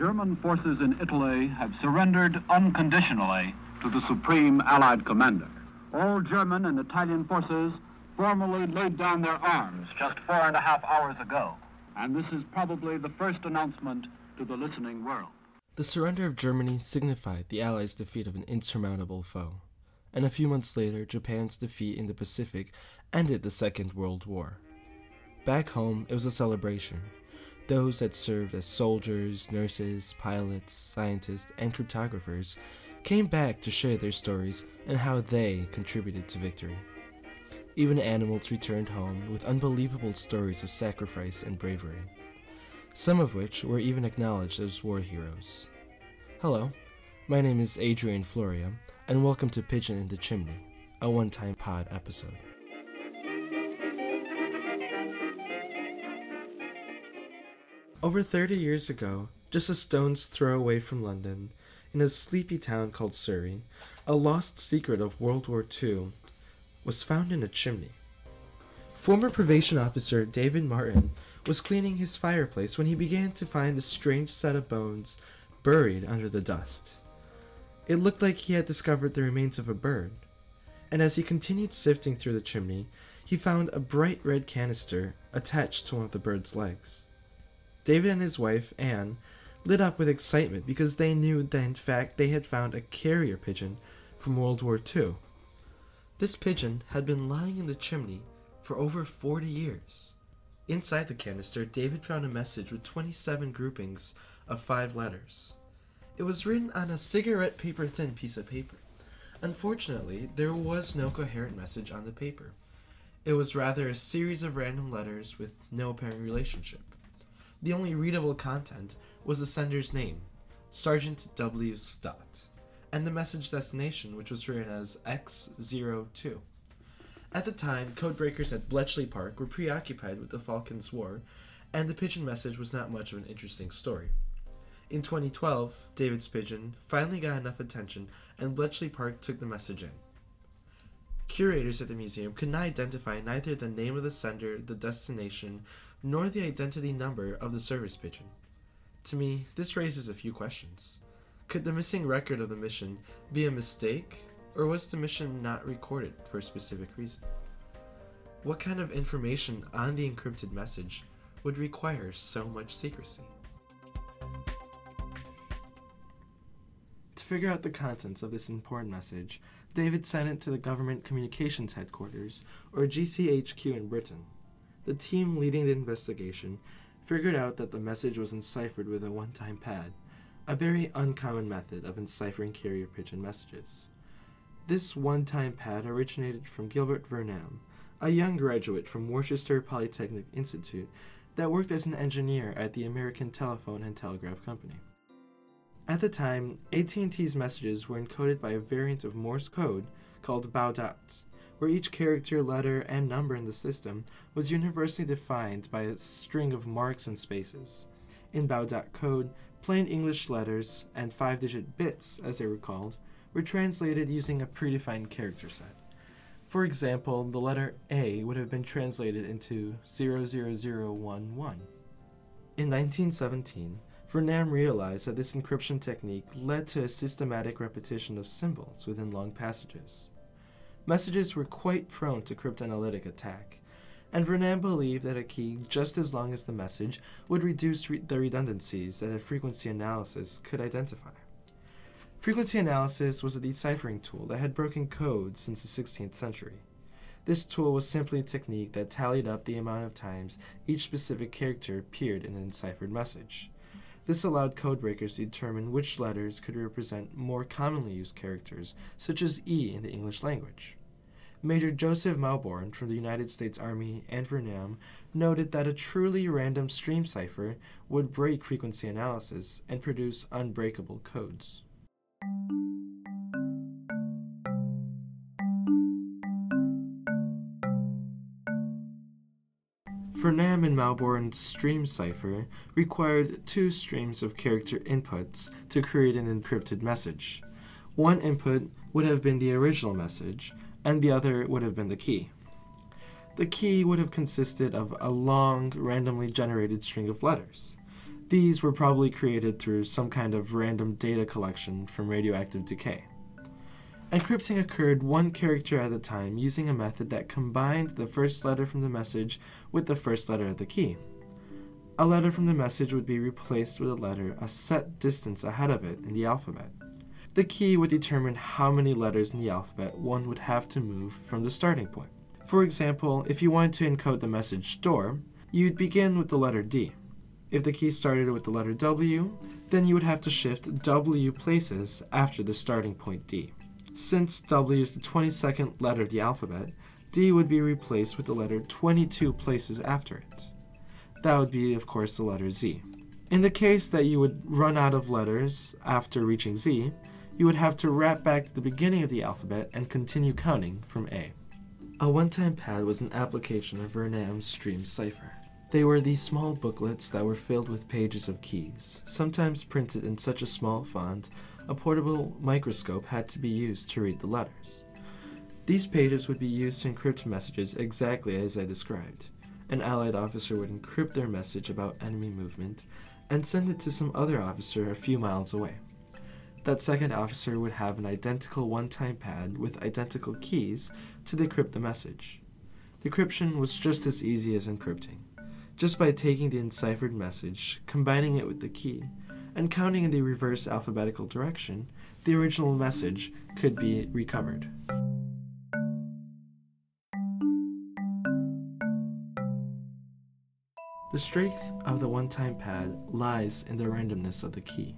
German forces in Italy have surrendered unconditionally to the Supreme Allied Commander. All German and Italian forces formally laid down their arms just four and a half hours ago. And this is probably the first announcement to the listening world. The surrender of Germany signified the Allies' defeat of an insurmountable foe. And a few months later, Japan's defeat in the Pacific ended the Second World War. Back home, it was a celebration. Those that served as soldiers, nurses, pilots, scientists, and cryptographers came back to share their stories and how they contributed to victory. Even animals returned home with unbelievable stories of sacrifice and bravery, some of which were even acknowledged as war heroes. Hello, my name is Adrian Floria, and welcome to Pigeon in the Chimney, a one time pod episode. Over 30 years ago, just a stone's throw away from London, in a sleepy town called Surrey, a lost secret of World War II was found in a chimney. Former probation officer David Martin was cleaning his fireplace when he began to find a strange set of bones buried under the dust. It looked like he had discovered the remains of a bird, and as he continued sifting through the chimney, he found a bright red canister attached to one of the bird's legs. David and his wife, Anne, lit up with excitement because they knew that in fact they had found a carrier pigeon from World War II. This pigeon had been lying in the chimney for over 40 years. Inside the canister, David found a message with 27 groupings of five letters. It was written on a cigarette paper thin piece of paper. Unfortunately, there was no coherent message on the paper. It was rather a series of random letters with no apparent relationship. The only readable content was the sender's name, Sergeant W. Stott, and the message destination, which was written as X02. At the time, codebreakers at Bletchley Park were preoccupied with the Falklands War, and the pigeon message was not much of an interesting story. In 2012, David's pigeon finally got enough attention, and Bletchley Park took the message in. Curators at the museum could not identify neither the name of the sender, the destination, nor the identity number of the service pigeon. To me, this raises a few questions. Could the missing record of the mission be a mistake, or was the mission not recorded for a specific reason? What kind of information on the encrypted message would require so much secrecy? To figure out the contents of this important message, David sent it to the Government Communications Headquarters, or GCHQ in Britain. The team leading the investigation figured out that the message was enciphered with a one time pad, a very uncommon method of enciphering carrier pigeon messages. This one time pad originated from Gilbert Vernam, a young graduate from Worcester Polytechnic Institute that worked as an engineer at the American Telephone and Telegraph Company. At the time, AT&T's messages were encoded by a variant of Morse code called Baudot, where each character, letter, and number in the system was universally defined by a string of marks and spaces. In Baudot code, plain English letters and five digit bits, as they were called, were translated using a predefined character set. For example, the letter A would have been translated into 00011. In 1917, Vernam realized that this encryption technique led to a systematic repetition of symbols within long passages. Messages were quite prone to cryptanalytic attack, and Vernam believed that a key just as long as the message would reduce re- the redundancies that a frequency analysis could identify. Frequency analysis was a deciphering tool that had broken code since the 16th century. This tool was simply a technique that tallied up the amount of times each specific character appeared in an enciphered message. This allowed codebreakers to determine which letters could represent more commonly used characters, such as E in the English language. Major Joseph Mauborgne from the United States Army and Vernam noted that a truly random stream cipher would break frequency analysis and produce unbreakable codes. Vernam and Mauborgne's stream cipher required two streams of character inputs to create an encrypted message. One input would have been the original message, and the other would have been the key. The key would have consisted of a long, randomly generated string of letters. These were probably created through some kind of random data collection from radioactive decay. Encrypting occurred one character at a time using a method that combined the first letter from the message with the first letter of the key. A letter from the message would be replaced with a letter a set distance ahead of it in the alphabet. The key would determine how many letters in the alphabet one would have to move from the starting point. For example, if you wanted to encode the message door, you'd begin with the letter D. If the key started with the letter W, then you would have to shift W places after the starting point D. Since W is the 22nd letter of the alphabet, D would be replaced with the letter 22 places after it. That would be, of course, the letter Z. In the case that you would run out of letters after reaching Z, you would have to wrap back to the beginning of the alphabet and continue counting from A. A one time pad was an application of Vernam's Stream Cipher. They were these small booklets that were filled with pages of keys, sometimes printed in such a small font a portable microscope had to be used to read the letters. These pages would be used to encrypt messages exactly as I described. An Allied officer would encrypt their message about enemy movement and send it to some other officer a few miles away. That second officer would have an identical one time pad with identical keys to decrypt the message. Decryption was just as easy as encrypting just by taking the enciphered message, combining it with the key, and counting in the reverse alphabetical direction, the original message could be recovered. The strength of the one time pad lies in the randomness of the key.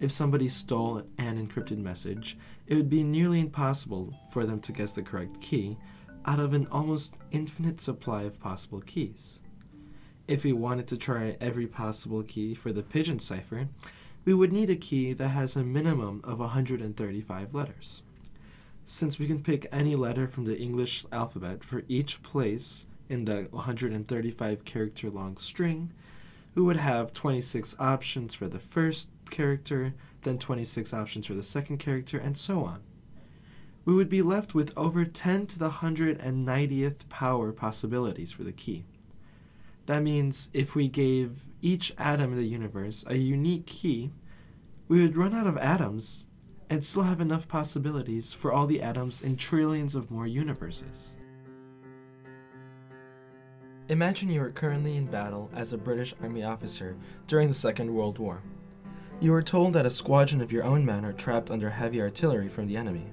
If somebody stole an encrypted message, it would be nearly impossible for them to guess the correct key out of an almost infinite supply of possible keys. If we wanted to try every possible key for the pigeon cipher, we would need a key that has a minimum of 135 letters. Since we can pick any letter from the English alphabet for each place in the 135 character long string, we would have 26 options for the first character, then 26 options for the second character, and so on. We would be left with over 10 to the 190th power possibilities for the key. That means if we gave each atom in the universe a unique key, we would run out of atoms and still have enough possibilities for all the atoms in trillions of more universes. Imagine you are currently in battle as a British Army officer during the Second World War. You are told that a squadron of your own men are trapped under heavy artillery from the enemy.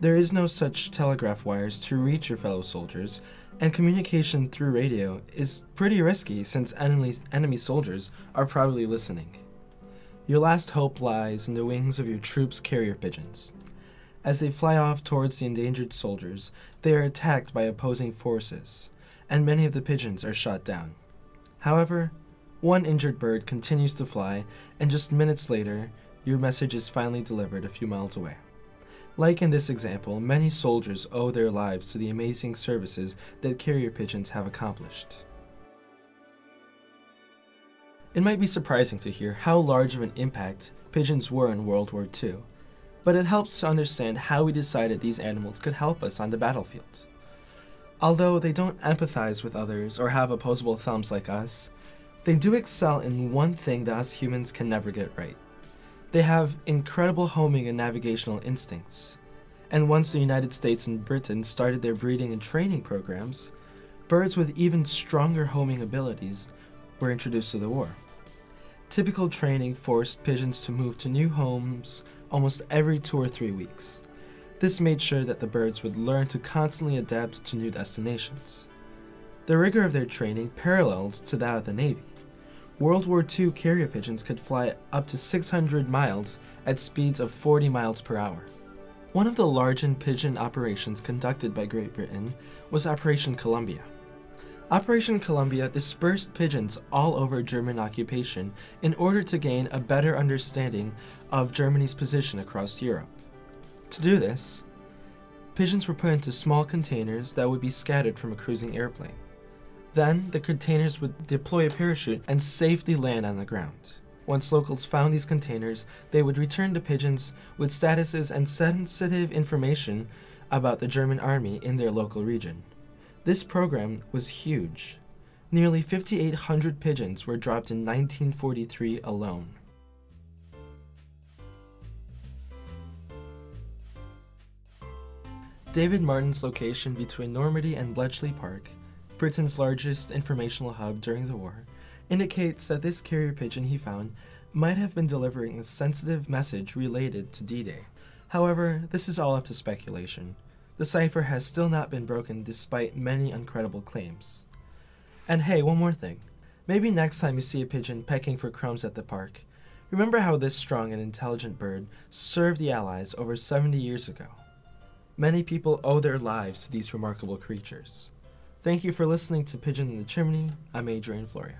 There is no such telegraph wires to reach your fellow soldiers, and communication through radio is pretty risky since enemy, enemy soldiers are probably listening. Your last hope lies in the wings of your troops' carrier pigeons. As they fly off towards the endangered soldiers, they are attacked by opposing forces, and many of the pigeons are shot down. However, one injured bird continues to fly, and just minutes later, your message is finally delivered a few miles away. Like in this example, many soldiers owe their lives to the amazing services that carrier pigeons have accomplished. It might be surprising to hear how large of an impact pigeons were in World War II, but it helps to understand how we decided these animals could help us on the battlefield. Although they don't empathize with others or have opposable thumbs like us, they do excel in one thing that us humans can never get right they have incredible homing and navigational instincts. And once the United States and Britain started their breeding and training programs, birds with even stronger homing abilities were introduced to the war. Typical training forced pigeons to move to new homes almost every two or three weeks. This made sure that the birds would learn to constantly adapt to new destinations. The rigor of their training parallels to that of the Navy. World War II carrier pigeons could fly up to 600 miles at speeds of 40 miles per hour. One of the large pigeon operations conducted by Great Britain was Operation Columba. Operation Columba dispersed pigeons all over German occupation in order to gain a better understanding of Germany's position across Europe. To do this, pigeons were put into small containers that would be scattered from a cruising airplane. Then, the containers would deploy a parachute and safely land on the ground. Once locals found these containers, they would return the pigeons with statuses and sensitive information about the German army in their local region. This program was huge. Nearly 5,800 pigeons were dropped in 1943 alone. David Martin's location between Normandy and Bletchley Park, Britain's largest informational hub during the war, indicates that this carrier pigeon he found might have been delivering a sensitive message related to D Day. However, this is all up to speculation. The cipher has still not been broken despite many incredible claims. And hey, one more thing. Maybe next time you see a pigeon pecking for crumbs at the park, remember how this strong and intelligent bird served the Allies over 70 years ago. Many people owe their lives to these remarkable creatures. Thank you for listening to Pigeon in the Chimney. I'm Adrian Florio.